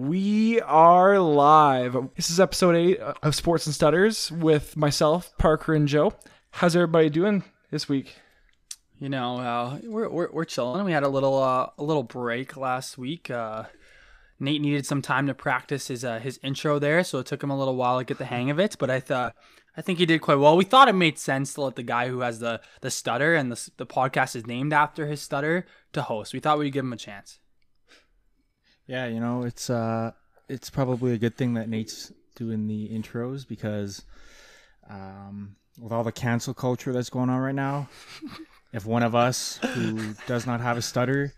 We are live. This is episode eight of Sports and Stutters with myself, Parker, and Joe. How's everybody doing this week? You know, uh, we're, we're we're chilling. We had a little uh, a little break last week. Uh, Nate needed some time to practice his uh, his intro there, so it took him a little while to get the hang of it. But I thought I think he did quite well. We thought it made sense to let the guy who has the the stutter and the the podcast is named after his stutter to host. We thought we'd give him a chance. Yeah, you know, it's uh it's probably a good thing that Nate's doing the intros because um with all the cancel culture that's going on right now, if one of us who does not have a stutter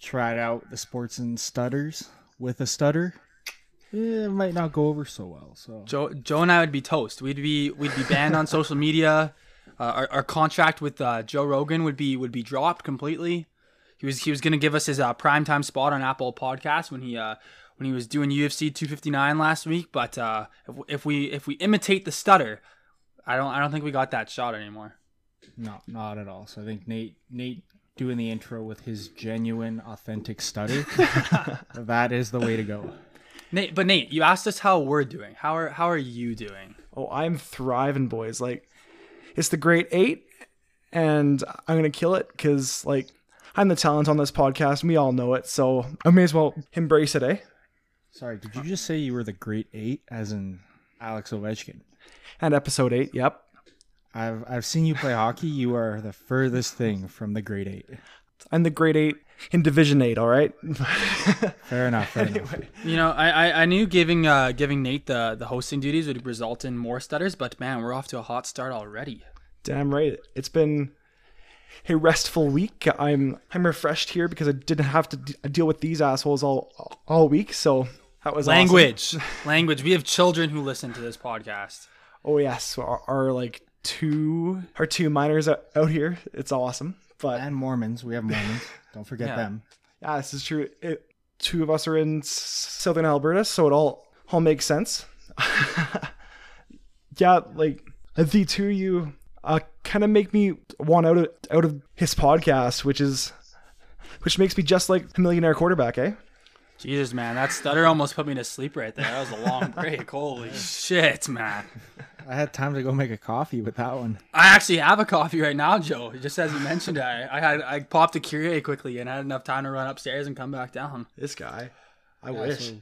tried out the sports and stutters with a stutter, eh, it might not go over so well. So Joe Joe and I would be toast. We'd be we'd be banned on social media. Uh, our, our contract with uh, Joe Rogan would be would be dropped completely. He was he was gonna give us his uh, primetime spot on Apple Podcast when he uh, when he was doing UFC 259 last week. But uh, if, if we if we imitate the stutter, I don't I don't think we got that shot anymore. no, not at all. So I think Nate Nate doing the intro with his genuine, authentic stutter, that is the way to go. Nate, but Nate, you asked us how we're doing. How are how are you doing? Oh, I'm thriving, boys. Like, it's the great eight, and I'm gonna kill it because like I'm the talent on this podcast. We all know it, so I may as well embrace it, eh? Sorry, did you just say you were the great eight, as in Alex Ovechkin? And episode eight, yep. I've I've seen you play hockey. You are the furthest thing from the grade eight. I'm the great eight in Division Eight. All right. Fair enough. Fair enough. You know, I, I, I knew giving uh, giving Nate the, the hosting duties would result in more stutters, but man, we're off to a hot start already. Damn right. It's been a restful week. I'm I'm refreshed here because I didn't have to d- deal with these assholes all all week. So that was awesome. Language, language. We have children who listen to this podcast. Oh yes, our, our like two our two minors out out here. It's awesome. But And Mormons. We have Mormons. Don't forget Yeah. them. yeah, this is true. It, two of us are in southern Alberta, so it all all makes sense. yeah, like the two of you uh, kind of make me want out of out of his podcast, which is which makes me just like a millionaire quarterback, eh? Jesus, man, that stutter almost put me to sleep right there. That was a long break. Holy shit, man. I had time to go make a coffee with that one. I actually have a coffee right now, Joe. Just as you mentioned, I, I had I popped a Keurig quickly and I had enough time to run upstairs and come back down. This guy, I Yeah, wish. So,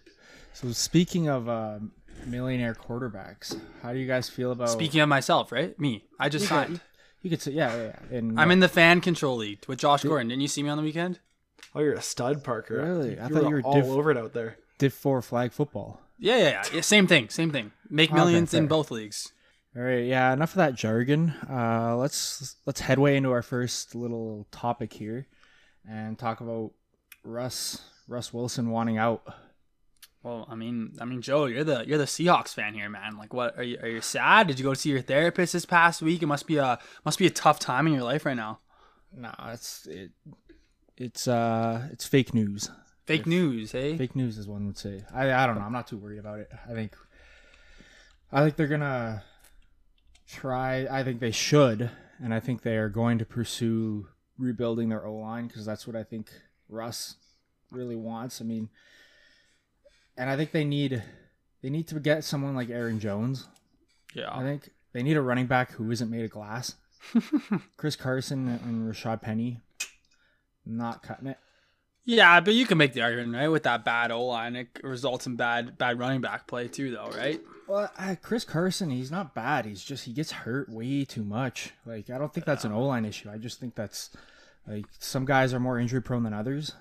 so speaking of uh, millionaire quarterbacks, how do you guys feel about? Speaking of myself, right? Me, I just you could, signed. you could say yeah, yeah. yeah. And I'm in the fan control league with Josh Gordon. Didn't you see me on the weekend? Oh, you're a stud, Parker. Really? I thought were you were all diff- over it out there. Div four flag football. Yeah, yeah, yeah. yeah same thing, same thing. Make Okay, millions in both leagues. All right, yeah. Enough of that jargon. Uh, let's let's headway into our first little topic here, and talk about Russ Russ Wilson wanting out. Well, I mean, I mean, Joe, you're the you're the Seahawks fan here, man. Like, what are you? Are you sad? Did you go see your therapist this past week? It must be a must be a tough time in your life right now. No, it's it, it's uh it's fake news. Fake news, hey? Fake news, as one would say. I I don't know. I'm not too worried about it. I think I think they're gonna try. I think they should, and I think they are going to pursue rebuilding their O line because that's what I think Russ really wants. I mean, and I think they need they need to get someone like Aaron Jones. Yeah, I think they need a running back who isn't made of glass. Chris Carson and Rashaad Penny, not cutting it. yeah, but you can make the argument, right? With that bad O line, it results in bad bad running back play too, though, right? Well, uh, Chris Carson, he's not bad. He's just he gets hurt way too much. Like I don't think that's an O line issue. I just think that's like some guys are more injury prone than others.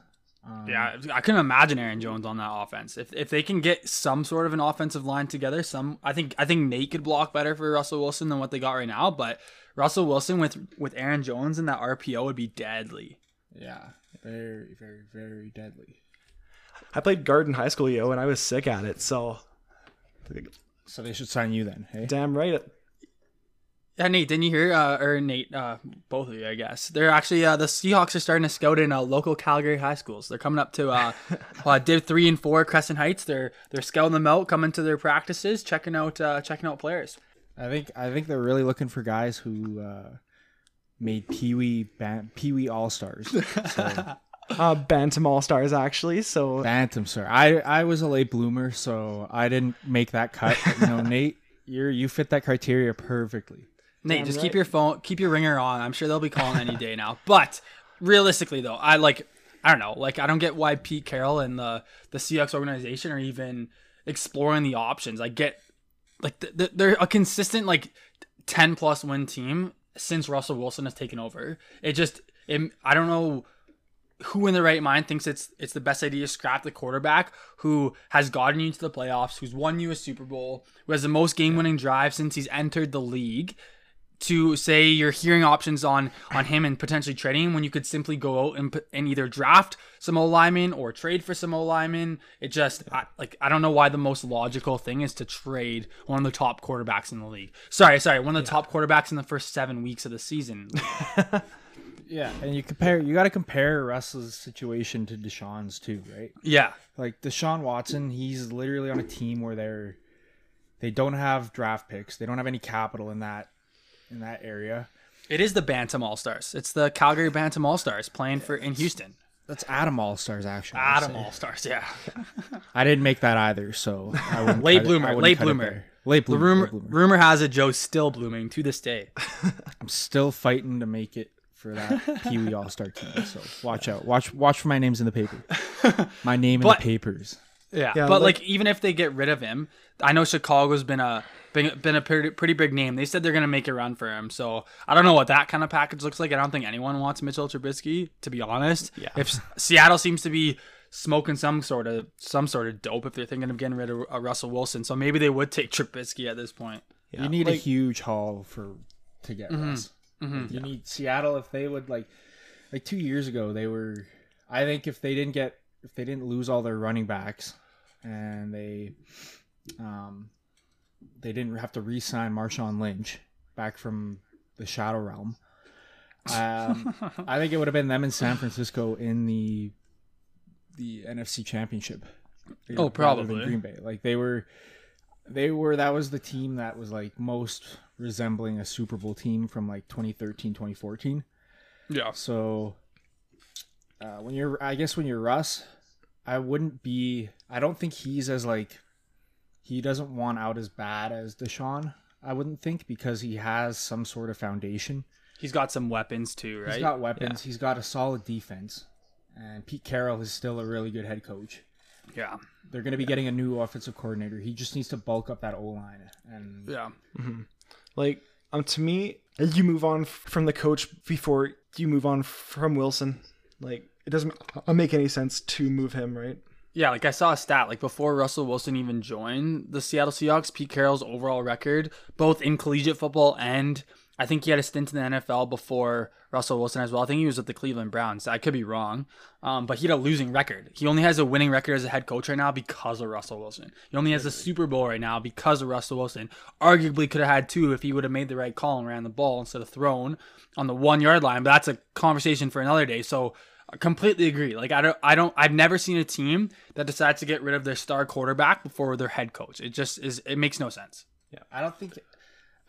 Um, Yeah, I couldn't imagine Aaron Jones on that offense. If if they can get some sort of an offensive line together, some I think I think Nate could block better for Russell Wilson than what they got right now. But Russell Wilson with with Aaron Jones and that RPO would be deadly. yeah, very, very, very deadly. I played guard in high school, yo, and I was sick at it. So, So they should sign you then. Hey, damn right. Yeah, Nate, didn't you hear? Uh, or Nate, uh, both of you, I guess. They're actually uh, the Seahawks are starting to scout in uh, local Calgary high schools. They're coming up to uh, uh, Div three and four Crescent Heights. They're they're scouting them out, coming to their practices, checking out uh, checking out players. I think I think they're really looking for guys who uh, made Pee Wee ba- Pee Wee All Stars. So uh, Bantam All Stars actually. So Bantam, sir. I I was a late bloomer, so I didn't make that cut. But, you know, Nate, you're you fit that criteria perfectly. Nate, just keep your phone, keep your ringer on. I'm sure they'll be calling any day now. But realistically, though, I like, I don't know, like I don't get why Pete Carroll and the the Seahawks organization are even exploring the options. I get like th- th- they're a consistent like ten plus win team since Russell Wilson has taken over. It just, it, I don't know who in the right mind thinks it's it's the best idea to scrap the quarterback who has gotten you to the playoffs, who's won you a Super Bowl, who has the most game winning drive since he's entered the league. To say you're hearing options on on him and potentially trading him when you could simply go out and, and either draft some O linemen or trade for some O linemen. It just I, like I don't know why the most logical thing is to trade one of the top quarterbacks in the league. Sorry, sorry, one of the top quarterbacks in the first seven weeks of the season. Yeah, and you compare. You got to compare Russell's situation to Deshaun's too, right? yeah, Like Deshaun Watson, he's literally on a team where they're they don't have draft picks. They don't have any capital in that in that area. It is the Bantam All Stars. It's the Calgary Bantam All Stars playing for in Houston. That's Atom All Stars, actually. Atom. All Stars, yeah. I didn't make that either, so I wouldn't Late cut it- bloomer, I wouldn't late cut it bloomer. there. Late bloomer. rumor late bloomer. rumor has it Joe's still blooming to this day. I'm still fighting to make it for that Pee Wee All Star team. So watch out. Watch watch for my names in the paper. My name in the papers. Yeah, Yeah, but like- like, even if they get rid of him, I know Chicago's been a been, been a pretty, pretty big name. They said they're gonna make a run for him, so I don't know what that kind of package looks like. I don't think anyone wants Mitchell Trubisky, to be honest. Yeah. If Seattle seems to be smoking some sort of some sort of dope, if they're thinking of getting rid of uh, Russell Wilson, so maybe they would take Trubisky at this point. Yeah, you need a huge haul for to get Russ. You need Seattle if they would like like two years ago they were I think if they didn't get if they didn't lose all their running backs and they um they didn't have to re-sign Marshawn Lynch back from the Shadow Realm. Um, I think it would have been them in San Francisco in the the NFC Championship. Oh, probably. Green Bay. Like they were, they were. That was the team that was like most resembling a Super Bowl team from like 2013, 2014. Yeah. So uh, when you're, I guess when you're Russ, I wouldn't be. I don't think he's as like he doesn't want out as bad as Deshaun. I wouldn't think because he has some sort of foundation. He's got some weapons too, right? He's got weapons. He's got a solid defense, and Pete Carroll is still a really good head coach. Yeah. They're going to be getting a new offensive coordinator. He just needs to bulk up that O line, and Yeah. Like, um, to me, you move on from the coach before you move on from Wilson. Like, it doesn't uh, make any sense to move him, right? Yeah, like I saw a stat like before Russell Wilson even joined the Seattle Seahawks, Pete Carroll's overall record, both in collegiate football and I think he had a stint in the NFL before Russell Wilson as well. I think he was with the Cleveland Browns. I could be wrong, um, but he had a losing record. He only has a winning record as a head coach right now because of Russell Wilson. He only has a Super Bowl right now because of Russell Wilson. Arguably could have had two if he would have made the right call and ran the ball instead of thrown on the one yard line. But that's a conversation for another day. So I completely agree. Like I don't, I don't, I've never seen a team that decides to get rid of their star quarterback before their head coach. It just is. It makes no sense. Yeah. I don't think,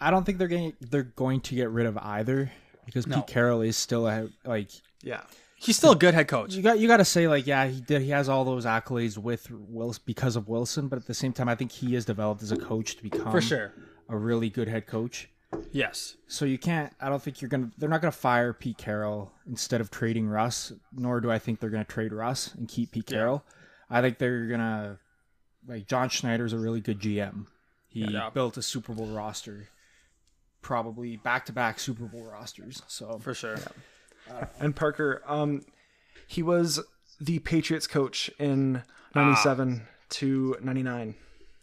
I don't think they're going they're going to get rid of either because No. Pete Carroll is still a like Yeah. He's still a good head coach. you got you got to say like yeah he did he has all those accolades with Wilson because of Wilson, but at the same time I think he has developed as a coach to become For sure. a really good head coach. Yes. So you can't. I don't think you're gonna. They're not gonna fire Pete Carroll instead of trading Russ. Nor do I think they're gonna trade Russ and keep Pete Carroll. I think they're gonna like John Schneider's a really good GM. He Yeah. built a Super Bowl roster, probably back to back Super Bowl rosters. So For sure. And Parker, um, he was the Patriots coach in 97 to 99.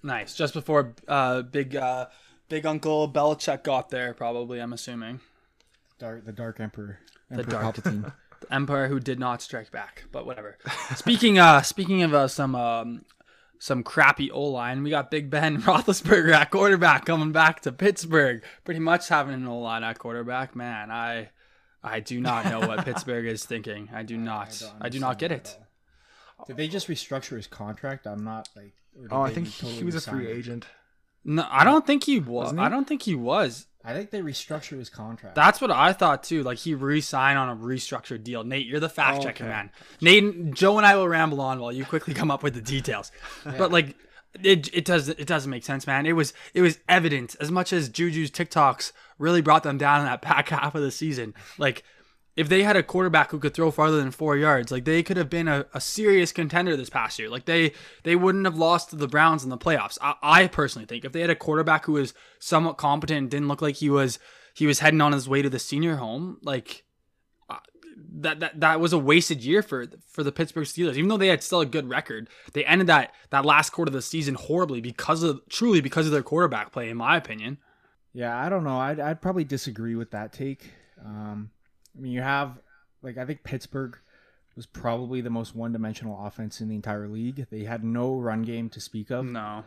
Nice. Just before uh, big uh, big Uncle Belichick got there, probably. I'm assuming dark, the Dark Emperor, Emperor Dark- Palpatine. the Empire who did not strike back. But whatever. speaking uh, speaking of uh, some um, some crappy O line, we got Big Ben Roethlisberger at quarterback coming back to Pittsburgh. Pretty much having an O line at quarterback. Man, I I do not know what Pittsburgh is thinking. I do not. don't I, do not get it. Did they just restructure his contract? I'm not like. Oh, I think totally he was a free him? agent. No, I don't think he was. Wasn't he? I don't think he was. I think they restructured his contract. That's what I thought too. Like he re-signed on a restructured deal. Nate, you're the fact checker Okay. man. Nate, Joe, and I will ramble on while you quickly come up with the details. But like, it it does it doesn't make sense, man. It was it was evident as much as Juju's TikToks really brought them down in that back half of the season. Like. If they had a quarterback who could throw farther than four yards, like they could have been a, a serious contender this past year. Like they they wouldn't have lost to the Browns in the playoffs. I, I personally think if they had a quarterback who was somewhat competent and didn't look like he was he was heading on his way to the senior home, like uh, that that that was a wasted year for for the Pittsburgh Steelers. Even though they had still a good record, they ended that that last quarter of the season horribly because of truly because of their quarterback play, in my opinion. Yeah, I don't know. I'd, I'd probably disagree with that take. Um, I mean, you have, like, I think Pittsburgh was probably the most one dimensional offense in the entire league. They had no run game to speak of, No,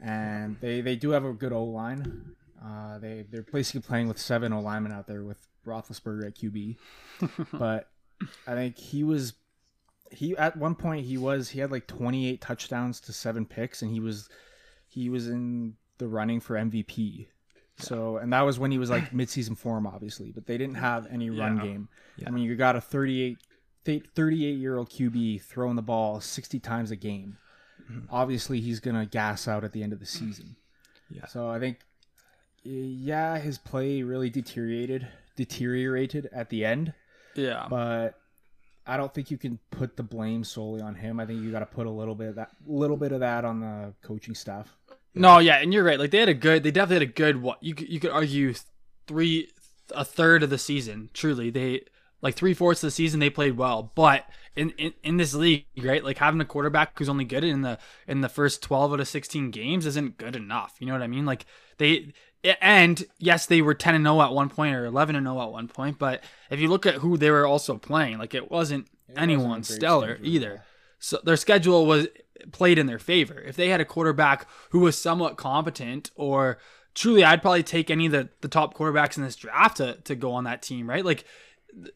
and they, they do have a good O line. Uh, they, they're basically playing with seven O linemen out there with Roethlisberger at QB. but I think he was. He at one point he was he had like 28 touchdowns to seven picks and he was he was in the running for MVP. So, and that was when he was like midseason form, obviously, but they didn't have any run game. I mean, you got a 38, 38 year old QB throwing the ball 60 times a game. Mm-hmm. Obviously, he's going to gas out at the end of the season. Yeah. So I think, eh, yeah, his play really deteriorated, deteriorated at the end, yeah, but I don't think you can put the blame solely on him. I think you got to put a little bit of that, little bit of that on the coaching staff. No, yeah, and you're right. Like they had a good, they definitely had a good. What you could, you could argue three, a third of the season. Truly, they like three fourths of the season they played well, but in, in in this league, right, like having a quarterback who's only good in the in the first twelve out of sixteen games isn't good enough. You know what I mean? Like they. And yes, they were ten and zero at one point, or eleven and zero at one point. But if you look at who they were also playing, like it wasn't wasn't anyone stellar schedule, either. So their schedule was played in their favor. If they had a quarterback who was somewhat competent or truly I'd probably take any of the, the top quarterbacks in this draft to, to go on that team, right? Like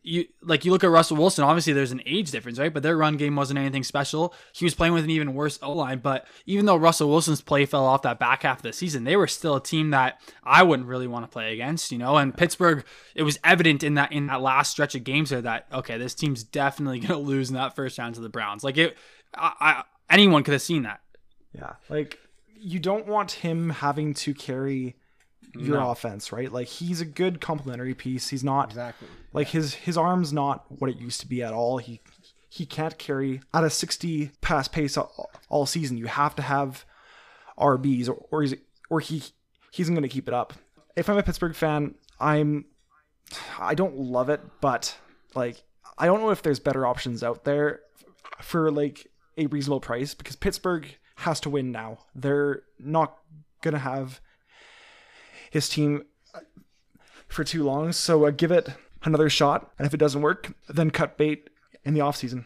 you like you look at Russell Wilson, obviously there's an age difference, right? But their run game wasn't anything special. He was playing with an even worse O line, but even though Russell Wilson's play fell off that back half of the season, they were still a team that I wouldn't really want to play against, you know. And Pittsburgh, it was evident in that in that last stretch of games there that okay, this team's definitely gonna lose in that first round to the Browns. Like it, I, I anyone could have seen that. Yeah. Like you don't want him having to carry your No. offense, right? Like he's a good complementary piece. He's not Exactly. like his his arm's not what it used to be at all. He he can't carry at a 60 pass pace all, all season. You have to have RBs or or he's or he he isn't going to keep it up. If I'm a Pittsburgh fan, I'm I don't love it, but like I don't know if there's better options out there for like a reasonable price because Pittsburgh has to win now. They're not going to have his team for too long. So uh, give it another shot, and if it doesn't work, then cut bait in the offseason.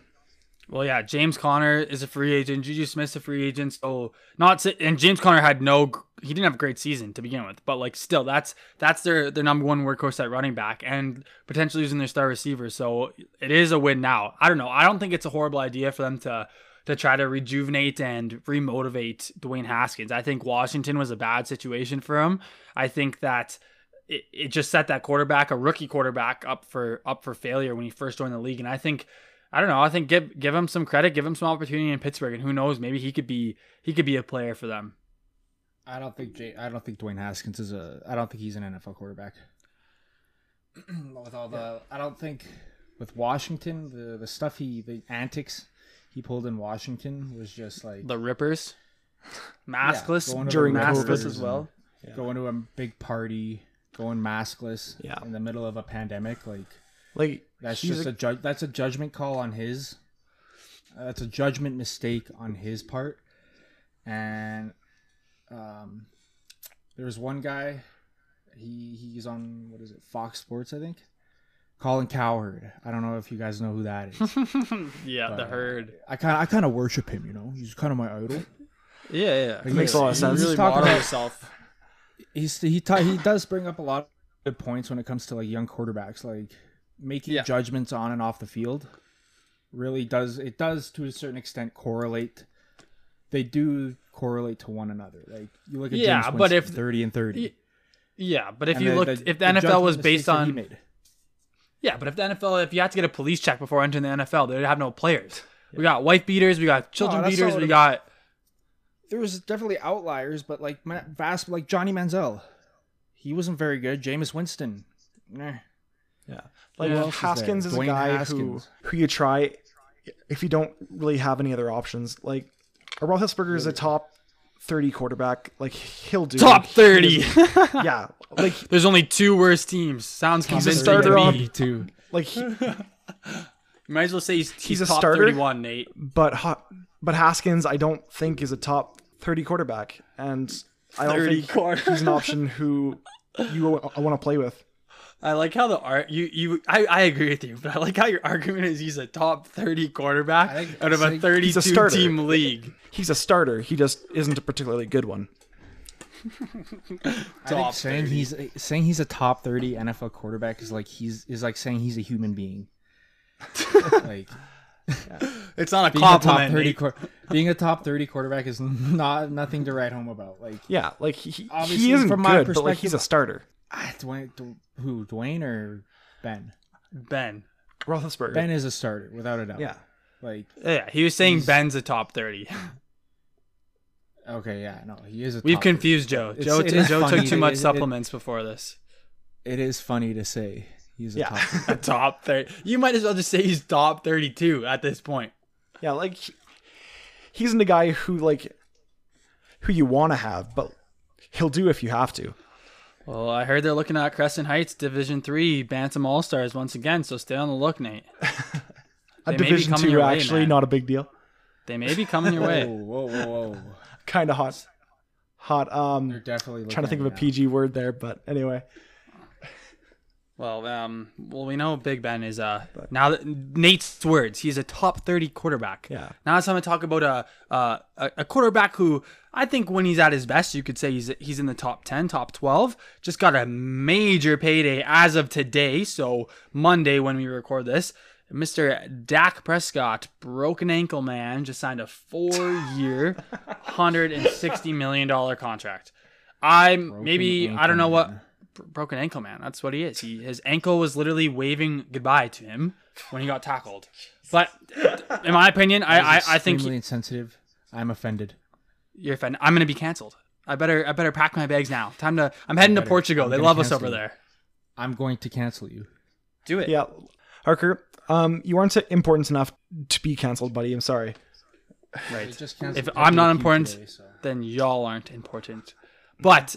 Well, yeah, James Conner is a free agent. Juju Smith's a free agent. So not and James Conner had no. He didn't have a great season to begin with, but like still, that's that's their their number one workhorse at running back and potentially using their star receiver. So it is a win now. I don't know. I don't think it's a horrible idea for them to to try to rejuvenate and remotivate Dwayne Haskins. I think Washington was a bad situation for him. I think that it, it just set that quarterback, a rookie quarterback, up for up for failure when he first joined the league. And I think I don't know. I think give give him some credit, give him some opportunity in Pittsburgh, and who knows, maybe he could be he could be a player for them. I don't think Jay, I don't think Dwayne Haskins is a. I don't think he's an NFL quarterback. with all the, I don't think with Washington the the stuff he the antics he pulled in Washington was just like The Rippers, maskless going to During the COVID Rippers as and well. going to a big party, going maskless, Yeah. in the middle of a pandemic, like Like that's just a- a, judge. That's a judgment call on his. uh, that's a judgment mistake on his part, and um, there was one guy. He he's on what is it? Fox Sports, I think. Colin Cowherd. I don't know if you guys know who that is. yeah, the but, uh, herd. I kind I kind of worship him. You know, he's kind of my idol. Yeah, yeah. It makes a lot of He- sense. He's Really talking model about yourself. he's he ta- he does bring up a lot of good points when it comes to like young quarterbacks, like making Yeah. judgments on and off the field. Really does it does to a certain extent correlate they do correlate to one another. Like you look at Yeah, James but Winston, if- thirty and thirty. Yeah, but if and you the- looked, the- if the, the NFL was based that he on, made. Yeah, but if the NFL, if you had to get a police check before entering the NFL, they'd have no players. We got wife beaters, we got children that's not beaters, we got there was definitely outliers, but like vast, like Johnny Manziel, he wasn't very good. Jameis Winston, nah. Yeah. Like Who else is? Haskins is, a guy Haskins. who who you try if you don't really have any other options. Like a Roethlisberger is a top thirty quarterback. Like he'll do top He thirty. yeah. Like There's only two worse teams. Sounds He's a convincing starter to on- me. too. like he, You might as well say he's, he's, He's a top starter? 31, Nate. but but Haskins I don't think is a top thirty quarterback, and I don't 30 think quarter- he's an option who you want to play with. I like how the art you you I, I agree with you, but I like how your argument is he's a top 30 quarterback think- out of a he's a 32 starter. team league. He's a starter. He just isn't a particularly good one. Top saying 30. he's saying he's a top thirty NFL quarterback is like he's is like saying he's a human being. like It's not a being a top compliment. thirty, Nate. being a top thirty quarterback is not nothing to write home about. Like Yeah, like he, he Obviously, he isn't from my good, but like he's a starter. Ah, Dwayne, Dw- who Dwayne or Ben? Ben. Roethlisberger. Ben is a starter without a doubt. yeah. Like Yeah, he was saying Ben's a top 30. okay, yeah, no, he is a. We've top 30. confused Joe. It's- Joe, it is Joe funny took too to- much it- it- supplements before this. It is funny to say he's a Yeah. top. A top 30. You might as well just say he's top 32 at this point. Yeah, like he- he's the guy who like who you want to have, but he'll do if you have to. Well, I heard they're looking at Crescent Heights Division 3 Bantam All-Stars once again, so stay on the look, Nate. A They may be division two your way, actually not a big deal. They may be coming your way. whoa, whoa, whoa! Kind of hot. Hot Um, They're definitely trying to think of a looking at PG word there, but anyway. Well, um, well, we know Big Ben is uh now that Nate's words, he's a top thirty quarterback. Yeah. Now it's time to talk about a uh, a a quarterback who I think when he's at his best, you could say he's he's in the top ten, top twelve. Just got a major payday as of today, so Monday when we record this. Mr. Dak Prescott, broken ankle man, just signed a four-year, hundred and sixty million dollar contract. I maybe I don't know what man. broken ankle man. That's what he is. He his ankle was literally waving goodbye to him when he got tackled. But in my opinion, I I, I think extremely he, insensitive. I'm offended. You're offended. I'm gonna be canceled. I better I better pack my bags now. Time to. I'm heading to. Portugal. I'm they love us over you. there. I'm going to cancel you. Do it. Yeah. Parker, um you aren't important enough to be canceled, buddy. I'm sorry. Right. just If I'm not important, then y'all aren't important. But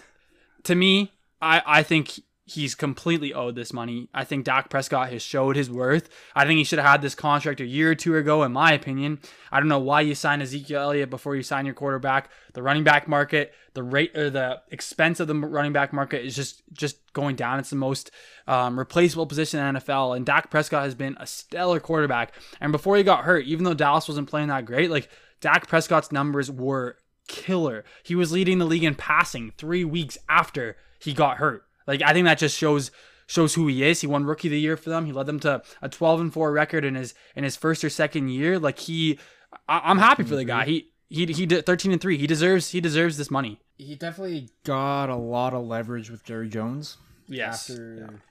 to me, I, I think he's completely owed this money. I think Dak Prescott has showed his worth. I think he should have had this contract a year or two ago, in my opinion. I don't know why you sign Ezekiel Elliott before you sign your quarterback. The running back market, the rate or the expense of the running back market is just just going down. It's the most um, replaceable position in NFL, and Dak Prescott has been a stellar quarterback. And before he got hurt, even though Dallas wasn't playing that great, like Dak Prescott's numbers were killer. He was leading the league in passing three weeks after he got hurt. Like I think that just shows shows who he is. He won rookie of the year for them. He led them to a 12 and 4 record in his in his first or second year. Like he I, I'm happy for the guy. He he he did 13 and 3. He deserves he deserves this money. he definitely got a lot of leverage with Jerry Jones. Yes. After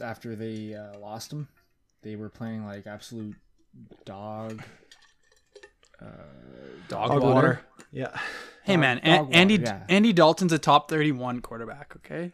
after they uh, lost him, they were playing like absolute dog. Dog, Hog water. water. Yeah. Hey Dog- man, dog An- water, Andy yeah. Andy Dalton's a top 31 quarterback, okay?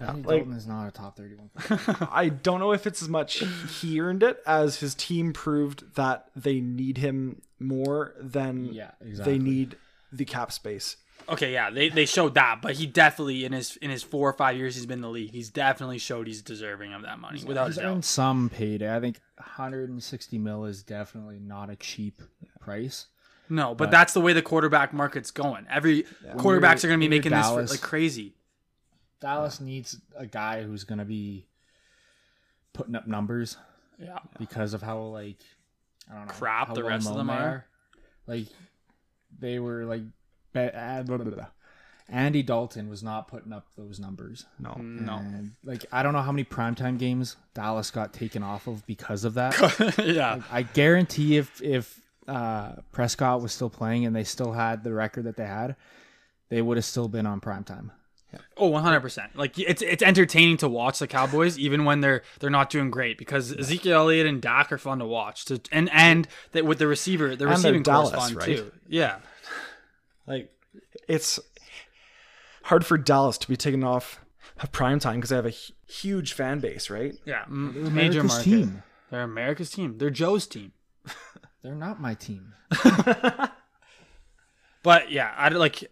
Andy like- Dalton is not a top thirty-one. I don't know if it's as much he earned it as his team proved that they need him more than Yeah, exactly. they need the cap space. Okay, yeah, they, they showed that, but he definitely in his in his 4 or 5 years he's been in the league, he's definitely showed he's deserving of that money without a He's doubt. earned some payday. I think 160 mil is definitely not a cheap price. No, but that's the way the quarterback market's going. Every quarterbacks are going to be when you're making this for, like crazy. Dallas needs a guy who's gonna be putting up numbers Yeah. because of how like I don't know Crap the rest of them they are. Like they were like be- uh, blah, blah, blah. Andy Dalton was not putting up those numbers. No. No. Like I don't know how many primetime games Dallas got taken off of because of that. yeah. I guarantee if if uh, Prescott was still playing and they still had the record that they had, they would have still been on prime time. Oh, 100%. Like it's it's entertaining to watch the Cowboys even when they're they're not doing great because Ezekiel Elliott and Dak are fun to watch. To, and and that with the receiver, the they're receiving core is Dallas, fun right? too. Yeah. Like, it's hard for Dallas to be taken off of prime time because they have a huge fan base, right? Yeah, m- major America's market. team. They're America's team. They're Joe's team. They're not my team. But yeah, I like.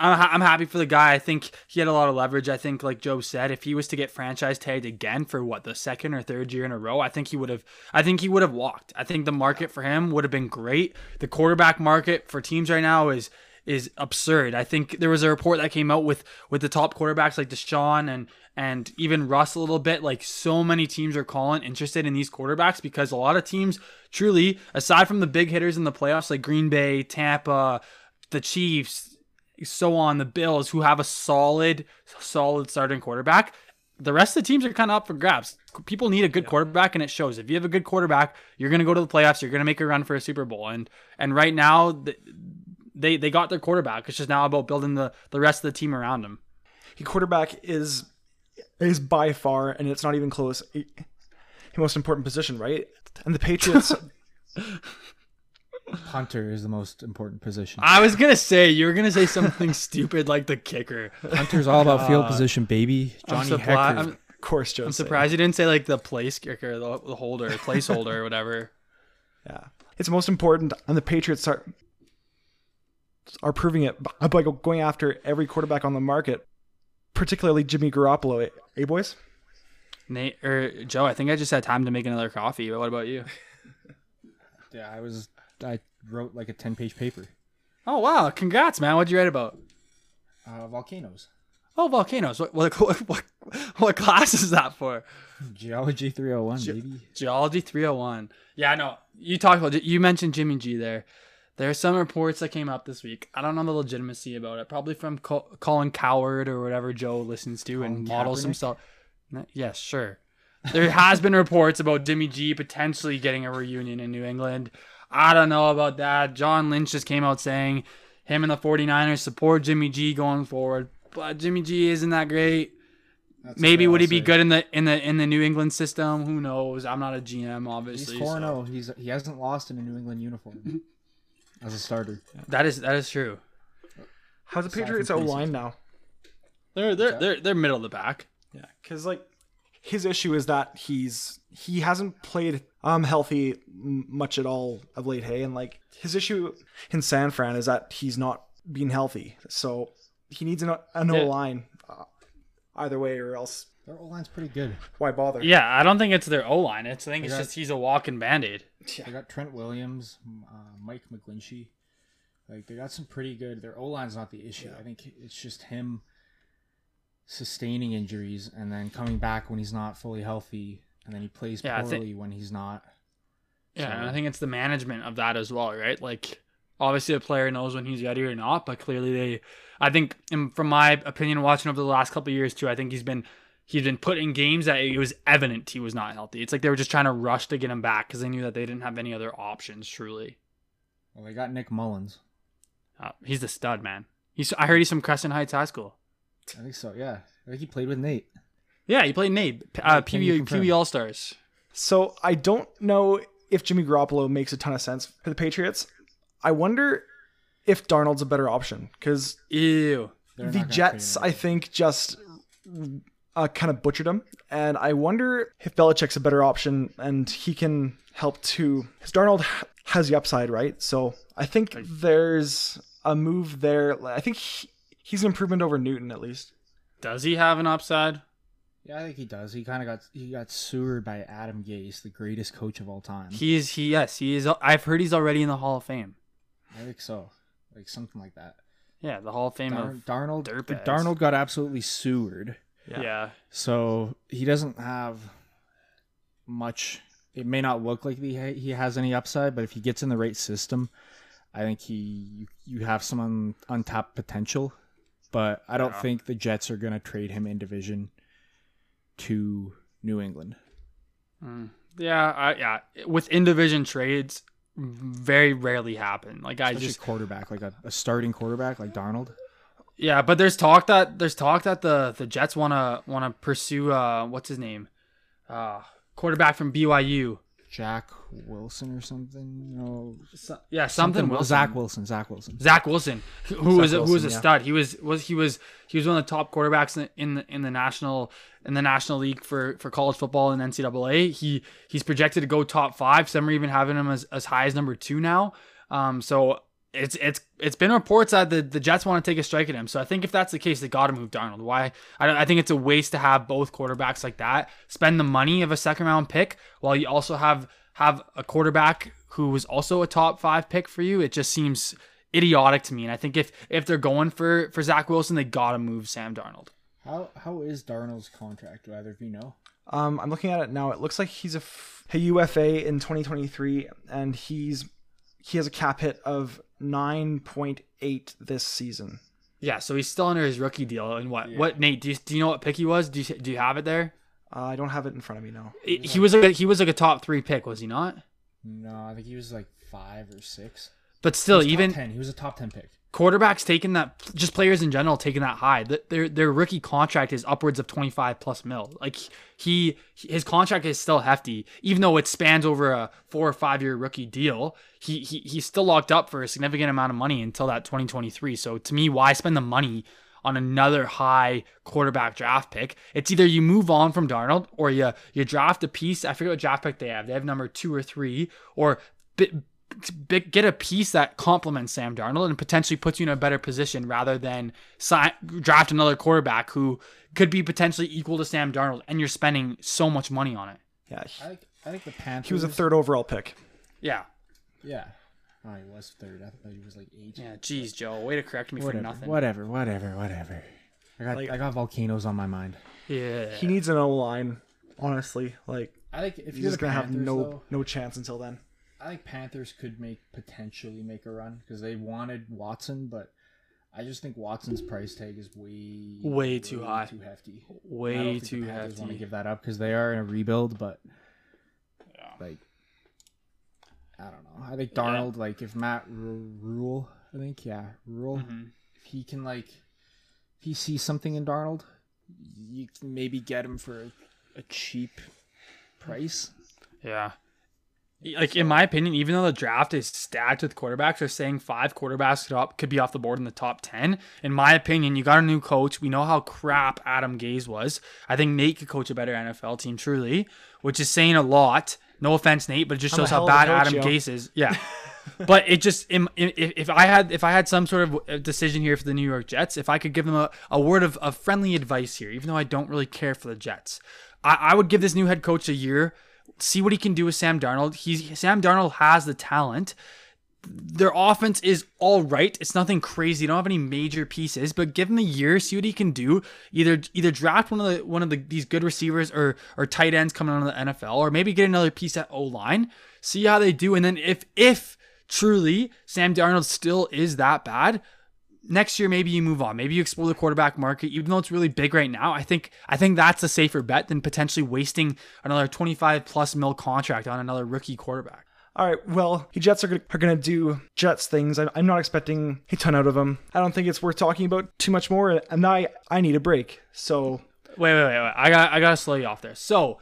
I'm, ha- I'm happy for the guy. I think he had a lot of leverage. I think, like Joe said, if he was to get franchise tagged again for what the second or third year in a row, I think he would have. I think he would have walked. I think the market for him would have been great. The quarterback market for teams right now is is absurd. I think there was a report that came out with with the top quarterbacks like Deshaun and and even Russ a little bit. Like so many teams are calling interested in these quarterbacks because a lot of teams truly, aside from the big hitters in the playoffs like Green Bay, Tampa, the Chiefs, so on, the Bills, who have a solid, solid starting quarterback. The rest of the teams are kind of up for grabs. People need a good quarterback, and it shows. If you have a good quarterback, you're going to go to the playoffs. You're going to make a run for a Super Bowl. And and right now, they they got their quarterback. It's just now about building the the rest of the team around him. He quarterback is is by far, and it's not even close, the most important position, right? And the Patriots, Punter is the most important position. I was gonna say you were gonna say something stupid like the kicker. Punter's all about field position, baby. I'm, Johnny surpri- Hekker. I'm, of course, Joe. I'm surprised you didn't say like the place kicker, the, the holder, placeholder, or whatever. Yeah, it's most important, and the Patriots are are proving it by by going after every quarterback on the market, particularly Jimmy Garoppolo. Eh, eh boys? Nate or Joe, I think I just had time to make another coffee. But what about you? yeah, I was. I wrote like a ten page paper. Oh wow! Congrats, man. What'd you write about? Uh, volcanoes. Oh, volcanoes. What what what, what, what class is that for? Geology 301, baby. Geology 301. Yeah, I know. You talked about you mentioned Jimmy G there. There are some reports that came up this week. I don't know the legitimacy about it. Probably from Col- Colin Cowherd or whatever Joe listens to and models Kaepernick? himself. Yes, sure. There has been reports about Jimmy G potentially getting a reunion in New England. I don't know about that. John Lynch just came out saying him and the 49ers support Jimmy G going forward. But Jimmy G isn't that great. That's Maybe would he be good in the in the in the New England system? Who knows? I'm not a GM, obviously. He's obviously. 4 so- 0. He's he hasn't lost in a New England uniform as a starter. That is that is true. How's the Aside from Patriots O line now? They're they're they're they're middle of the pack. Yeah, because like his issue is that he's he hasn't played um healthy much at all of late. Hey, and like his issue in San Fran is that he's not being healthy. So he needs an an O line uh, either way, or else Their O line's pretty good. why bother? Yeah, I don't think it's their O line. It's I think it's got- just he's a walking band aid. They got Trent Williams, uh, Mike McGlinchey. Like they got some pretty good. Their O line's not the issue. I think it's just him sustaining injuries and then coming back when he's not fully healthy, and then he plays Yeah, poorly think- when he's not. Yeah, So- I think it's the management of that as well, right? Like obviously a player knows when he's ready or not, but clearly they I think in, from my opinion watching over the last couple of years too, I think he's been he's been put in games that it was evident he was not healthy. It's like they were just trying to rush to get him back because they knew that they didn't have any other options truly. Well, they got Nick Mullens. Uh, he's the stud, man. He's I heard he's from Crescent Heights High School. I think so. Yeah, I think he played with Nate. Yeah, he played Nate, uh, Can you PB confirm? PB All Stars. So I don't know if Jimmy Garoppolo makes a ton of sense for the Patriots. I wonder if Darnold's a better option because Ew. The Jets, I think, just uh, kind of butchered him. And I wonder if Belichick's a better option and he can help to. Because Darnold has the upside, right? So I think there's a move there. I think he, he's an improvement over Newton, at least. Does he have an upside? Yeah, I think he does. He kind of got he got sewered by Adam Gase, the greatest coach of all time. He's he yes he is. I've heard he's already in the Hall of Fame. I think so, like something like that. Yeah, the Hall of Fame Dar- of Darnold, dirtbags. Darnold got absolutely sewered, yeah. so he doesn't have much. It may not look like he he has any upside, but if he gets in the right system, I think he you, you have some un, untapped potential. But I don't Yeah. think the Jets are going to trade him in division to New England. Mm. Yeah, I, yeah. With in division trades, very rarely happen. Like I Especially just quarterback, like a, a starting quarterback like Darnold. yeah, but there's talk that there's talk that the the Jets want to want to pursue uh what's his name? Uh quarterback from BYU. Jack Wilson or something. No, So, yeah, something, Wilson. Zach Wilson. Zach Wilson. Zach Wilson, who was a, who was a yeah. stud. He was was he was he was one of the top quarterbacks in, in the in the national in the national league for for college football and NCAA. He he's projected to go top five. Some are even having him as, as high as number two now. Um, so it's it's it's been reports that the, the Jets want to take a strike at him. So I think if that's the case, they got to move Darnold. Why? I I think it's a waste to have both quarterbacks like that. Spend the money of a second round pick while you also have have a quarterback who was also a top five pick for you. It just seems idiotic to me. And I think if if they're going for for Zach Wilson, they got to move Sam Darnold. How how is Darnold's contract? Do either of you know? Um, I'm looking at it now. It looks like he's a, f- a UFA in 2023, and he's he has a cap hit of 9.8 this season. Yeah, so he's still under his rookie deal. And what what Nate? Do you, do you know what pick he was? Do you do you have it there? Uh, I don't have it in front of me now. He he was like he was like a top three pick, was he not? No, I think he was like five or six. But still, He was top even 10. He was a top ten pick. Quarterbacks taking that, just players in general taking that high. th- Their their rookie contract is upwards of twenty five plus mil. Like he his contract is still hefty, even though it spans over a four or five year rookie deal. He he he's still locked up for a significant amount of money until that twenty twenty three. So to me, why spend the money? On another high quarterback draft pick, it's either you move on from Darnold or you you draft a piece. I forget what draft pick they have. They have number two or three, or bi- bi- get a piece that complements Sam Darnold and potentially puts you in a better position rather than sign, draft another quarterback who could be potentially equal to Sam Darnold and you're spending so much money on it. Yeah, I he, think I think the Panthers. he was a third overall pick. Yeah. Yeah. Oh, he was third. I thought he was like eight. Yeah, geez, Joe. Way to correct me for nothing. Whatever. Whatever. Whatever. I got Like- I got volcanoes on my mind. Yeah. He needs an O line, honestly. Like I think if he's just gonna Panthers, have no though, no chance until then. I think Panthers could make potentially make a run because they wanted Watson, but I just think Watson's price tag is way Way too high. too hefty. I don't Way think too the Panthers want to give that up because they are in a rebuild, but like I don't know. I think Darnold, like if Matt Rhule, I think yeah, Rhule, Mm-hmm. if he can like, if he sees something in Darnold, you can maybe get him for a, a cheap price. Yeah. Like in my opinion, even though the draft is stacked with quarterbacks, they're saying five quarterbacks could, up, could be off the board in the top ten. In my opinion, you got a new coach. We know how crap Adam Gase was. I think Nate could coach a better NFL team, truly, which is saying a lot. No offense, Nate, but it just I'm shows how hell of a bad coach, Adam yo. Gase is. Yeah. but it just if, if I had if I had some sort of decision here for the New York Jets, if I could give them a, a word of, of friendly advice here, even though I don't really care for the Jets, I, I would give this new head coach a year, see what he can do with Sam Darnold. He's Sam Darnold has the talent. Their offense is all right. It's nothing crazy. You don't have any major pieces, but give him a year, see what he can do. Either either draft one of the one of the these good receivers or or tight ends coming out of the NFL, or maybe get another piece at O line. See how they do, and then if if truly Sam Darnold still is that bad, next year maybe you move on. Maybe you explore the quarterback market, even though it's really big right now. I think I think that's a safer bet than potentially wasting another 25 plus mil contract on another rookie quarterback. All right, well, the Jets are gonna, are gonna do Jets things. I, I'm not expecting a ton out of them. I don't think it's worth talking about too much more, and I I need a break. So Wait, wait, wait, wait. I got I gotta slow you off there. So,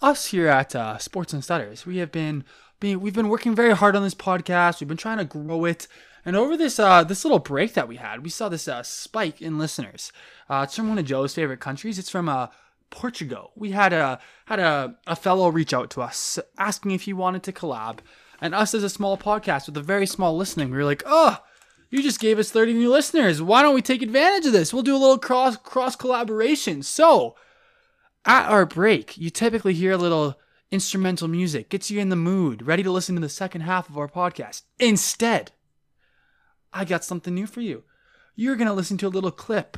us here at uh, Sports and Stutters, we have been being we've been working very hard on this podcast. We've been trying to grow it, and over this uh this little break that we had, we saw this uh, spike in listeners. Uh, it's from one of Joe's favorite countries. It's from uh Portugal. We had a had a, a fellow reach out to us asking if he wanted to collab, and us as a small podcast with a very small listening, we were like, oh. You just gave us 30 new listeners. Why don't we take advantage of this? We'll do a little cross cross collaboration. So, at our break, you typically hear a little instrumental music, gets you in the mood, ready to listen to the second half of our podcast. Instead, I got something new for you. You're going to listen to a little clip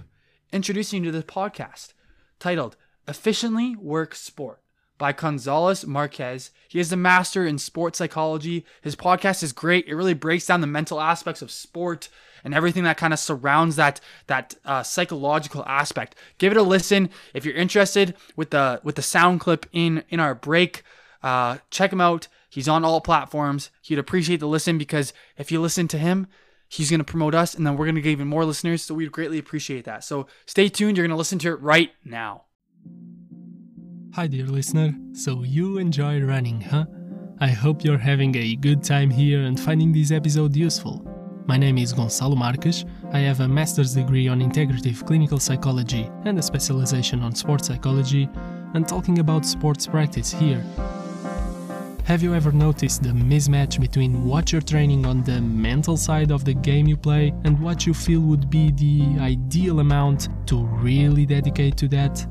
introducing you to this podcast titled Efficiently Work Sport by Gonzalez Marquez. He is a master in sports psychology. His podcast is great. It really breaks down the mental aspects of sport and everything that kind of surrounds that that uh, psychological aspect. Give it a listen if you're interested with the with the sound clip in in our break. Uh, check him out. He's on all platforms. He'd appreciate the listen because if you listen to him, he's going to promote us and then we're going to get even more listeners. So we'd greatly appreciate that. So stay tuned. You're going to listen to it right now. Hi, dear listener. So, you enjoy running, huh? I hope you're having a good time here and finding this episode useful. My name is Gonçalo Marques. I have a master's degree on integrative clinical psychology and a specialization on sports psychology, and talking about sports practice here. Have you ever noticed the mismatch between what you're training on the mental side of the game you play and what you feel would be the ideal amount to really dedicate to that?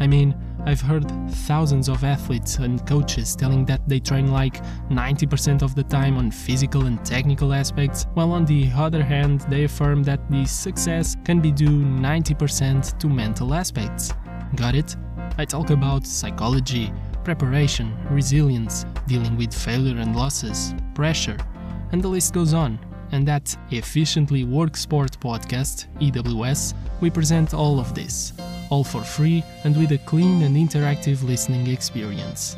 I mean, I've heard thousands of athletes and coaches telling that they train like 90% of the time on physical and technical aspects, while on the other hand, they affirm that the success can be due 90% to mental aspects. Got it? I talk about psychology, preparation, resilience, dealing with failure and losses, pressure, and the list goes on. And at Efficiently Work Sport Podcast, EWS, we present all of this, all for free and with a clean and interactive listening experience.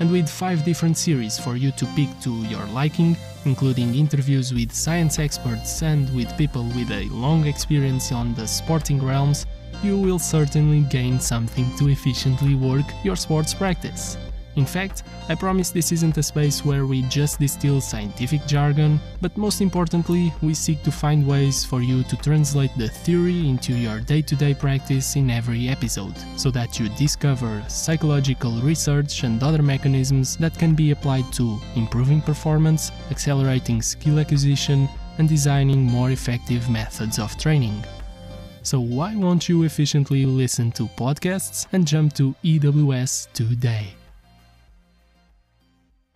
And with five different series for you to pick to your liking, including interviews with science experts and with people with a long experience on the sporting realms, you will certainly gain something to efficiently work your sports practice. In fact, I promise this isn't a space where we just distill scientific jargon, but most importantly, we seek to find ways for you to translate the theory into your day to day practice in every episode, so that you discover psychological research and other mechanisms that can be applied to improving performance, accelerating skill acquisition, and designing more effective methods of training. So, why won't you efficiently listen to podcasts and jump to EWS today?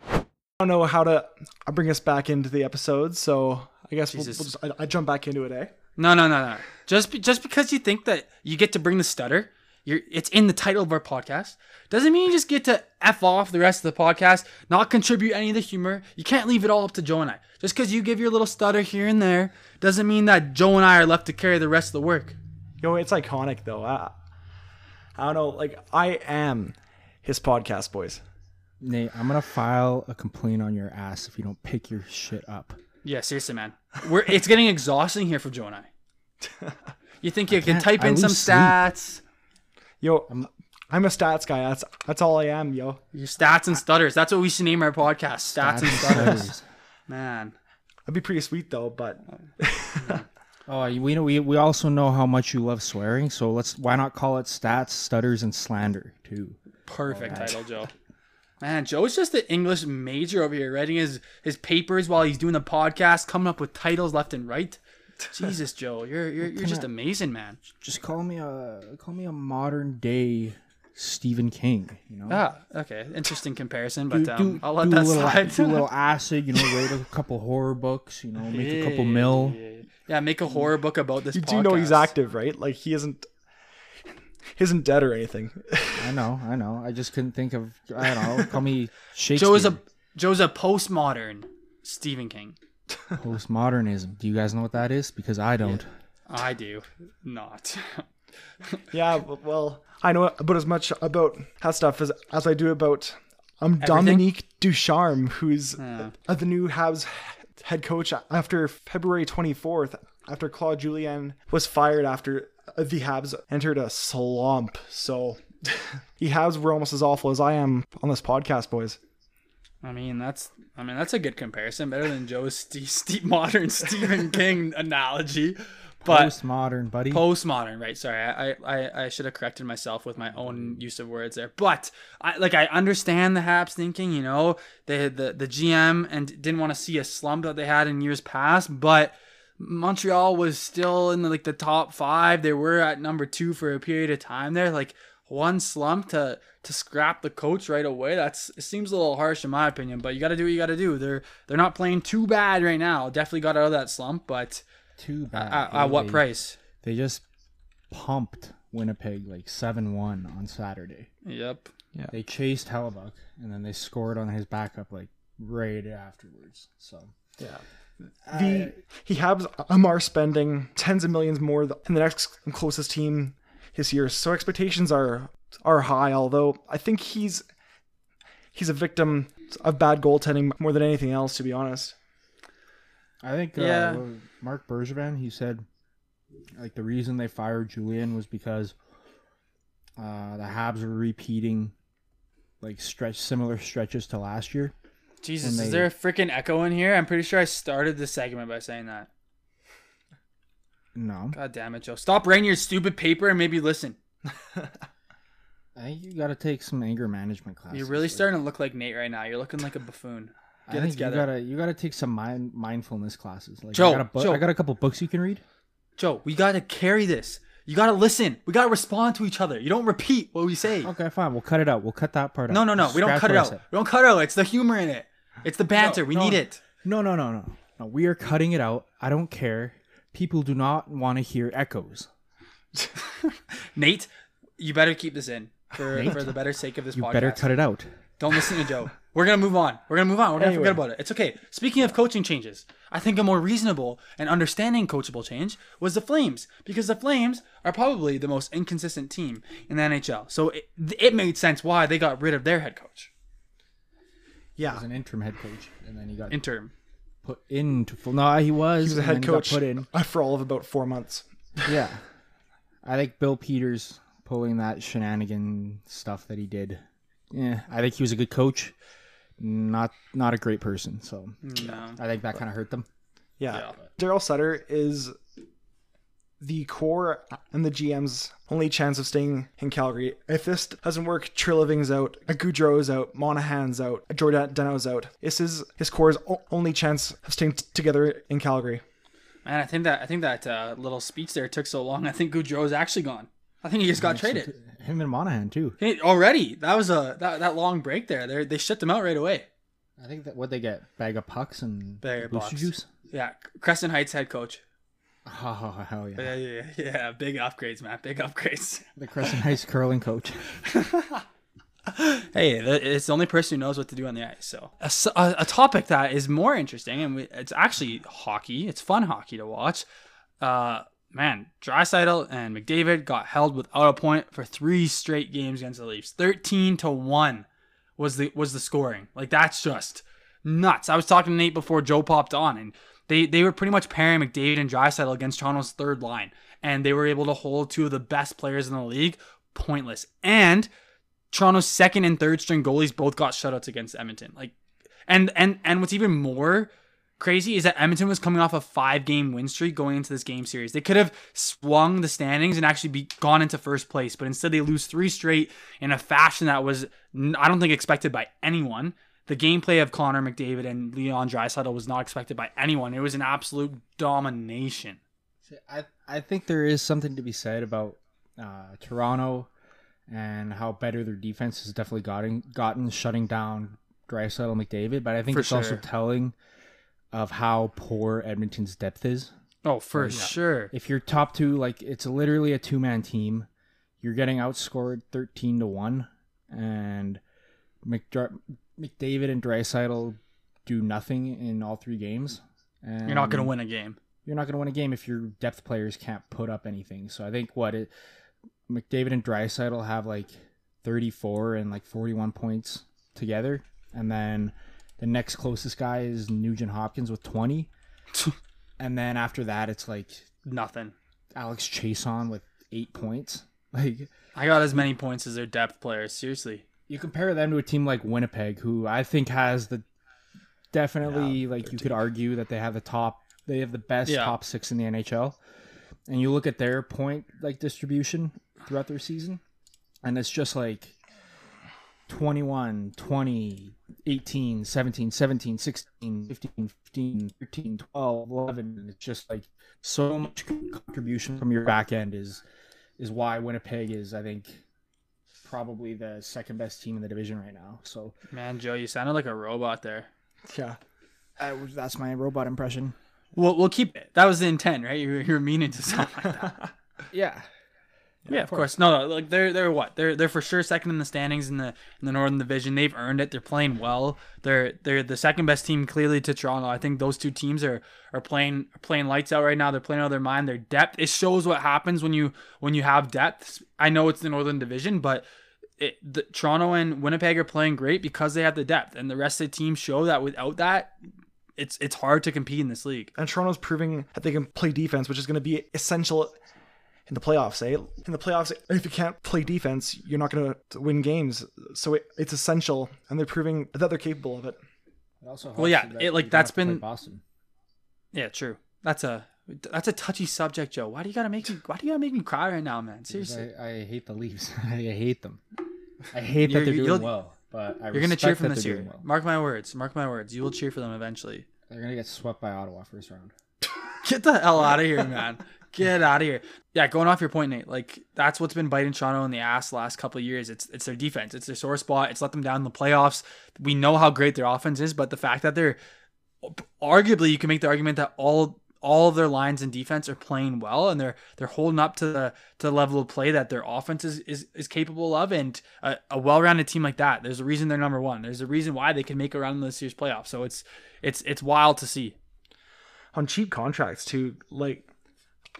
I don't know how to bring us back into the episode, so I guess we'll, we'll just, I, I jump back into it, eh? No, no, no, no. Just be, just because you think that you get to bring the stutter, you're it's in the title of our podcast, doesn't mean you just get to f off the rest of the podcast, not contribute any of the humor. You can't leave it all up to Joe and I. Just because you give your little stutter here and there doesn't mean that Joe and I are left to carry the rest of the work. Yo, it's iconic though. I, I don't know. Like I am his podcast boys. Nate, I'm gonna file a complaint on your ass if you don't pick your shit up. Yeah, seriously, man. We're it's getting exhausting here for Joe and I. You think you can can't- type I in some lose sleep. stats, Yo, I'm, I'm a stats guy. That's that's all I am, yo. your stats and stutters. That's what we should name our podcast. Stats, and stutters. Man. That'd be pretty sweet though. But Oh, we know we we also know how much you love swearing, so let's why not call it stats, stutters, and slander too. Perfect title, Joe. Man, Joe's just an English major over here, writing his his papers while he's doing the podcast, coming up with titles left and right. Jesus, Joe, you're you're, you're just amazing, man. Just call me a call me a modern day Stephen King. You know, Ah, okay, interesting comparison, but do, um, do, I'll let do that a little, slide. do a little acid. You know, read a couple horror books. You know, make a couple mil. Yeah, make a horror book about this. you do know he's active, right? Like he isn't he isn't dead or anything. I know, I know. I just couldn't think of. I don't know. Call me Shakespeare. Joe is a Joe's a postmodern Stephen King. postmodernism. Do you guys know what that is? Because I don't. I do not. yeah, well, I know about as much about that stuff as as I do about um Everything? Dominique Ducharme, who's uh, the new Habs head coach after February 24th, after Claude Julien was fired after the Habs entered a slump. So the Habs were almost as awful as I am on this podcast, boys. I mean, that's I mean that's a good comparison, better than Joe's Ste Ste modern Stephen King analogy. But Postmodern, buddy. postmodern, right? Sorry, I, I I should have corrected myself with my own use of words there. But I like I understand the Habs thinking, you know, they had the the GM and didn't want to see a slump that they had in years past, but Montreal was still in the, like the top five. They were at number two for a period of time there. Like one slump to to scrap the coach right away. That's it seems a little harsh in my opinion, but you got to do what you got to do. They're they're not playing too bad right now. Definitely got out of that slump, but Too bad. at, at what They- price? They just pumped Winnipeg like seven one on Saturday. Yep. Yeah. They chased Hellebuyck and then they scored on his backup like right afterwards. So yeah. The he has Amar spending tens of millions more than the next closest team this year, so expectations are are high. Although I think he's he's a victim of bad goaltending more than anything else, to be honest. I think uh, Yeah. Marc Bergevin, he said like the reason they fired Julien was because uh, the Habs were repeating like stretch similar stretches to last year. Jesus, And is there a freaking echo in here? I'm pretty sure I started the segment by saying that. No, God damn it, Joe. Stop writing your stupid paper and maybe listen. I think you got to take some anger management classes. You're really starting to look like Nate right now. You're looking like a buffoon. I Get it think together. you gotta you gotta take some mind mindfulness classes. Like Joe, I got, a bu- Joe. I got a couple books you can read. Joe, we gotta carry this. You gotta listen. We gotta respond to each other. You don't repeat what we say. Okay, fine. We'll cut it out. We'll cut that part out. No, no, no. We don't cut it out. We don't cut it out. It's the humor in it. It's the banter. we no. need it. No, no, no, no. No, we are cutting it out. I don't care. People do not want to hear echoes. Nate, you better keep this in for, Nate? for the better sake of this You podcast. better cut it out. Don't listen to Joe. We're gonna move on. We're gonna move on. We're gonna Anyway. forget about it. It's okay. Speaking of coaching changes, I think a more reasonable and understanding coachable change was the Flames because the Flames are probably the most inconsistent team in the NHL. So it, it made sense why they got rid of their head coach. Yeah. As an interim head coach, and then he got Interim. put into full. No, he was. He was a head then he coach Put in. for all of about four months. Yeah, I think Bill Peters pulling that shenanigan stuff that he did. Yeah, I think he was a good coach. Not not a great person. So No. I think that kind of hurt them. Yeah. Yeah. Daryl Sutter is the core and the GM's only chance of staying in Calgary. If this doesn't work, Treliving's out, Gaudreau's out, Monahan's out, Giordano's out. This is his core's only chance of staying t- together in Calgary. Man, I think that I think that uh, little speech there took so long. I think Goudreau is actually gone. I think he just got traded. Him and Monahan too. Hey, already, that was a that, that long break there. They they shut them out right away. I think that what they get bag of pucks and Bag of booster juice. Yeah, Crescent Heights head coach. Oh hell yeah! Yeah, yeah, yeah. Big upgrades, man. Big upgrades. The Crescent Heights curling coach. Hey, it's the only person who knows what to do on the ice. So a topic that is more interesting, and we, it's actually hockey. It's fun hockey to watch. Uh, man, Draisaitl and McDavid got held without a point for three straight games against the Leafs. Thirteen to one was the was the scoring. Like that's just nuts. I was talking to Nate before Joe popped on, and they they were pretty much pairing McDavid and Draisaitl against Toronto's third line, and they were able to hold two of the best players in the league pointless. And Toronto's second and third string goalies both got shutouts against Edmonton. Like, and and and what's even more crazy is that Edmonton was coming off a five game win streak going into this game series. They could have swung the standings and actually be gone into first place, but instead they lose three straight in a fashion that was I don't think expected by anyone. The gameplay of Connor McDavid and Leon Draisaitl was not expected by anyone. It was an absolute domination. I I think there is something to be said about uh, Toronto and how better their defense has definitely gotten gotten shutting down Draisaitl McDavid, but I think For it's also telling of how poor Edmonton's depth is. Oh, for sure. If you're top two, like it's literally a two man team, you're getting outscored thirteen to one, and McDr- McDavid and Draisaitl do nothing in all three games. And You're not going to win a game. you're not going to win a game if your depth players can't put up anything. So I think what it McDavid and Draisaitl have like 34 and like 41 points together, and then the next closest guy is Nugent Hopkins with 20, and then after that it's like Nothing. Alex Chiasson with eight points. Like I got as many points as their depth players. Seriously. you compare them to a team like Winnipeg, who I think has the definitely like you could argue that they have the top, they have the best Yeah. top six in the NHL, and you look at their point like distribution throughout their season, and it's just like 21, 20, 18, 17, 17, 16, 15, 15, 13, 12, 11. And it's just like so much contribution from your back end is is why Winnipeg is, I think, probably the second best team in the division right now. So Man, Joe, you sounded like a robot there. Yeah. uh, that's my robot impression. We'll, we'll keep it. That was the intent, right? You were, you were meaning to sound like that. Yeah. Yeah, of course. No, no, like they're they're what? They're they're for sure second in the standings in the in the Northern Division. They've earned it. They're playing well. They're they're the second best team clearly to Toronto. I think those two teams are are playing are playing lights out right now. They're playing out of their mind. Their depth. It shows what happens when you when you have depth. I know it's the Northern Division, but it, the, Toronto and Winnipeg are playing great because they have the depth, and the rest of the team show that without that, it's it's hard to compete in this league. And Toronto's proving that they can play defense, which is going to be essential in the playoffs. Eh? In the playoffs, if you can't play defense, you're not going to win games. So it, it's essential, and they're proving that they're capable of it. It also Well, yeah, helps that it- like, you don't that's have to play been- Boston. Yeah, true. That's a that's a touchy subject, Joe. Why do you gotta make me? Why do you gotta make me cry right now, man? Seriously, I, I hate the Leafs. I hate them. I hate that they're doing well, but I you're gonna cheer for them this year. well. Mark my words. Mark my words. You will cheer for them eventually. They're gonna get swept by Ottawa first round. Get the hell out of here, man. Get out of here. Yeah, going off your point, Nate. Like that's what's been biting Toronto in the ass the last couple of years. It's it's their defense. It's their sore spot. It's let them down in the playoffs. We know how great their offense is, but the fact that they're arguably you can make the argument that all all of their lines and defense are playing well and they're they're holding up to the to the level of play that their offense is is, is capable of and a, a well-rounded team like that there's a reason they're number one there's a reason why they can make a run in this year's playoffs so it's it's it's wild to see On cheap contracts too, like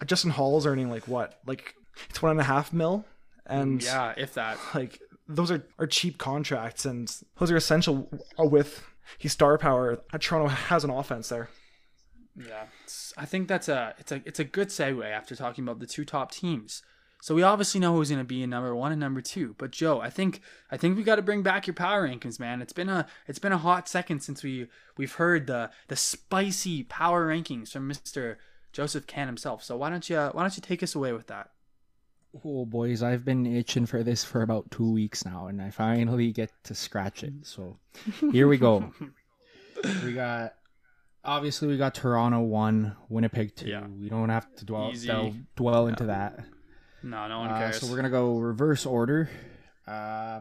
Justin Holl's earning like what, like it's one and a half mil, and yeah if that like those are, are cheap contracts, and those are essential with his star power. Toronto has an offense there. Yeah, I think that's a it's a it's a good segue after talking about the two top teams. So we obviously know who's going to be in number one and number two. But Joe, I think I think we got to bring back your power rankings, man. It's been a it's been a hot second since we we've heard the the spicy power rankings from Mister Joseph Can himself. So why don't you why don't you take us away with that? Oh boys, I've been itching for this for about two weeks now, and I finally get to scratch it. So here we go. we got obviously we got Toronto one, Winnipeg two. Yeah. We don't have to dwell delve, dwell into that. No, no one Uh, cares. so we're gonna go reverse order. Uh,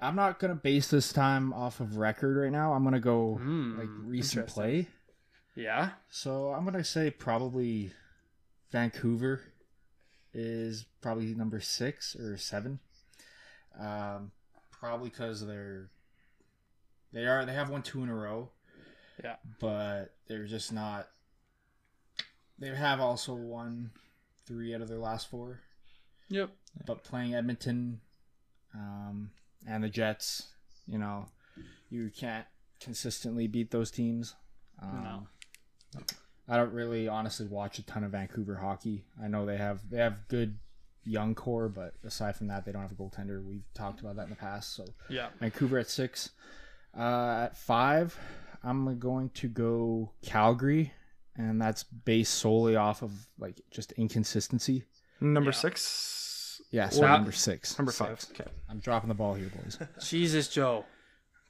I'm not gonna base this time off of record right now. I'm gonna go Hmm, like recent play. Yeah. So I'm gonna say probably Vancouver is probably number six or seven. Um, probably because they're they are they have won two in a row. Yeah. but they're just not. They have also won three out of their last four, Yep. but playing Edmonton, um, and the Jets, you know, you can't consistently beat those teams. Um, No. I don't really honestly watch a ton of Vancouver hockey. I know they have they have good young core, but aside from that, they don't have a goaltender. We've talked about that in the past. So Yeah. Vancouver at six. Uh, at five, I'm going to go Calgary, and that's based solely off of like just inconsistency. Number Yeah. six, Yeah, so number six. number Six. five. Okay. I'm dropping the ball here, boys. Jesus, Joe.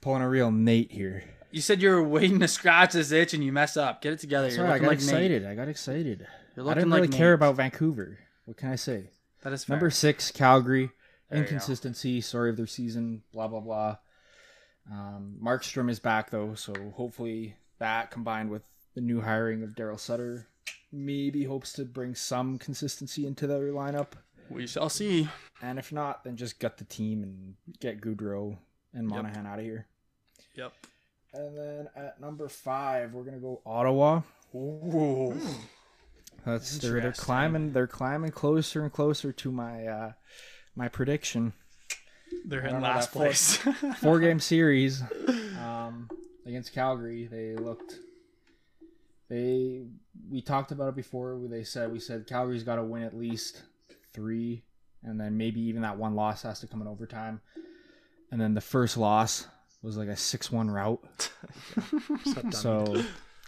Pulling a real Nate here. You said you were waiting to scratch this itch and you mess up. Get it together. You're Sorry, I got like Nate. excited. I got excited. You're I didn't like really care about Vancouver. What can I say? That is fair. Number six, Calgary. There. Inconsistency, story of their season, blah blah blah. Um, Markstrom is back though, so hopefully that combined with the new hiring of Daryl Sutter maybe hopes to bring some consistency into their lineup. We shall see. And if not, then just gut the team and get Gaudreau and Monahan out of here. Yep. And then at number five, we're gonna go Ottawa. Ooh. That's they're, they're climbing they're climbing closer and closer to my uh my prediction. They're in don't know last place. four game series um, against Calgary. They looked. They we talked about it before. They said we said Calgary's got to win at least three, and then maybe even that one loss has to come in overtime. And then the first loss was like a six-one rout. so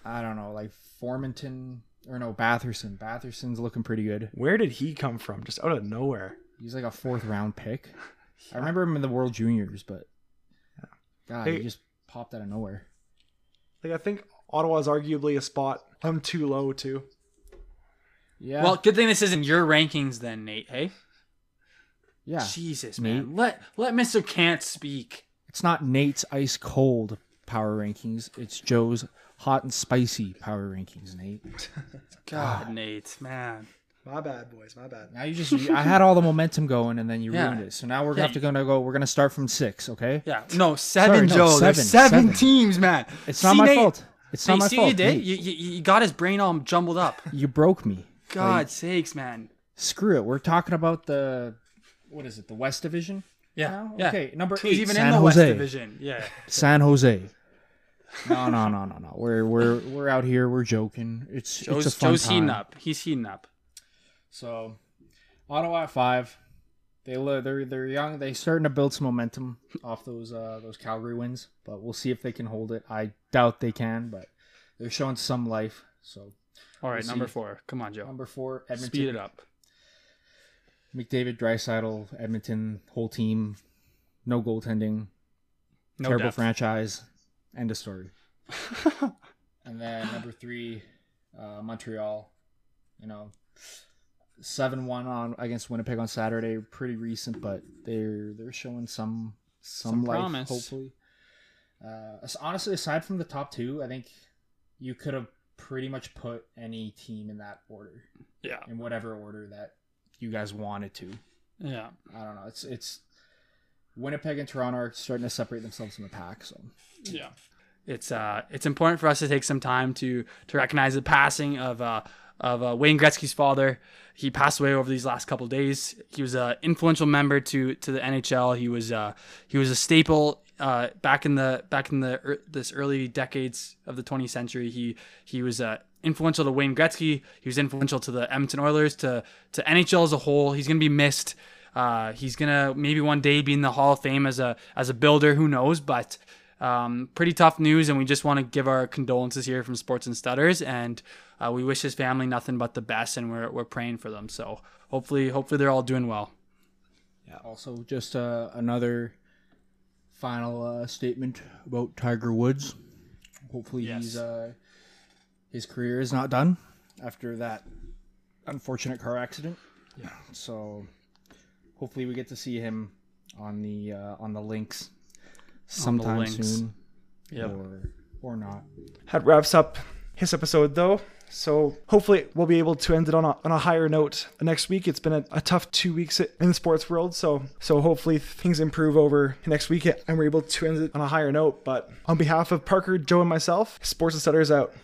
I don't know, like Formenton or no Batherson. Batherson's looking pretty good. Where did he come from? Just out of nowhere. He's like a fourth round pick. I remember him in the World Juniors, but God, Hey- he just popped out of nowhere. Like I think Ottawa is arguably a spot I'm too low too. Yeah. Well, good thing this isn't your rankings then, Nate. Hey. yeah. Jesus, Nate. man. Let let Mr. Can't speak. It's not Nate's ice cold power rankings. It's Joe's hot and spicy power rankings, Nate. God, Nate, man. My bad, boys. My bad. Now you just I had all the momentum going and then you Yeah. ruined it. So now we're Yeah, gonna have to gonna go we're gonna start from six, okay? Yeah. No, seven, no, Joe. There's seven, seven, seven. teams, man. It's not See, my Nate- fault. It's not Nate, my see fault. what you did? You, you, you got his brain all jumbled up. you broke me. God sakes, man. Screw it. We're talking about the what is it, the West Division? Yeah, now? yeah. Okay, number He's eight, even San in the Jose. West Division. Yeah. San Jose. No, no, no, no, no. We're we're we're out here. We're joking. It's Joe's, it's a fun Joe's time. heating up. He's heating up. So, Ottawa at five. They lo- they're they're young. They starting to build some momentum off those uh those Calgary wins, but we'll see if they can hold it. I doubt they can, but they're showing some life. So All right, We'll number see. four. Come on, Joe. number four, Edmonton. Speed it up. McDavid, Draisaitl, Edmonton, whole team, no goaltending, No terrible depth. franchise. End of story. and then number three, uh, Montreal. You know, seven one on against Winnipeg on Saturday. Pretty recent, but they're they're showing some some, Some life. promise. Hopefully, uh, honestly, aside from the top two, I think you could have pretty much put any team in that order, Yeah. in whatever order that you guys wanted to. Yeah. I don't know. It's it's Winnipeg and Toronto are starting to separate themselves from the pack. So Yeah. It's uh it's important for us to take some time to to recognize the passing of uh of uh, Wayne Gretzky's father. He passed away over these last couple of days. He was an influential member to to the NHL. He was uh he was a staple uh back in the back in the er, this early decades of the 20th century. He he was uh influential to Wayne Gretzky. He was influential to the Edmonton Oilers to to NHL as a whole. He's going to be missed. Uh, he's gonna maybe one day be in the Hall of Fame as a as a builder. Who knows? But um, pretty tough news, and we just want to give our condolences here from Sports and Stutters, and uh, we wish his family nothing but the best, and we're we're praying for them. So hopefully, hopefully they're all doing well. Yeah. Also just uh, another final uh, statement about Tiger Woods. Hopefully Yes. he's uh, his career is not done after that unfortunate car accident. Yeah. So hopefully we get to see him on the uh, on the links sometime links. soon. Yep. Or or not. That wraps up his episode, though. So hopefully we'll be able to end it on a, on a higher note next week. It's been a, a tough two weeks in the sports world, so so hopefully things improve over next week and we're able to end it on a higher note. But on behalf of Parker, Joe, and myself, Sports and Stutters out.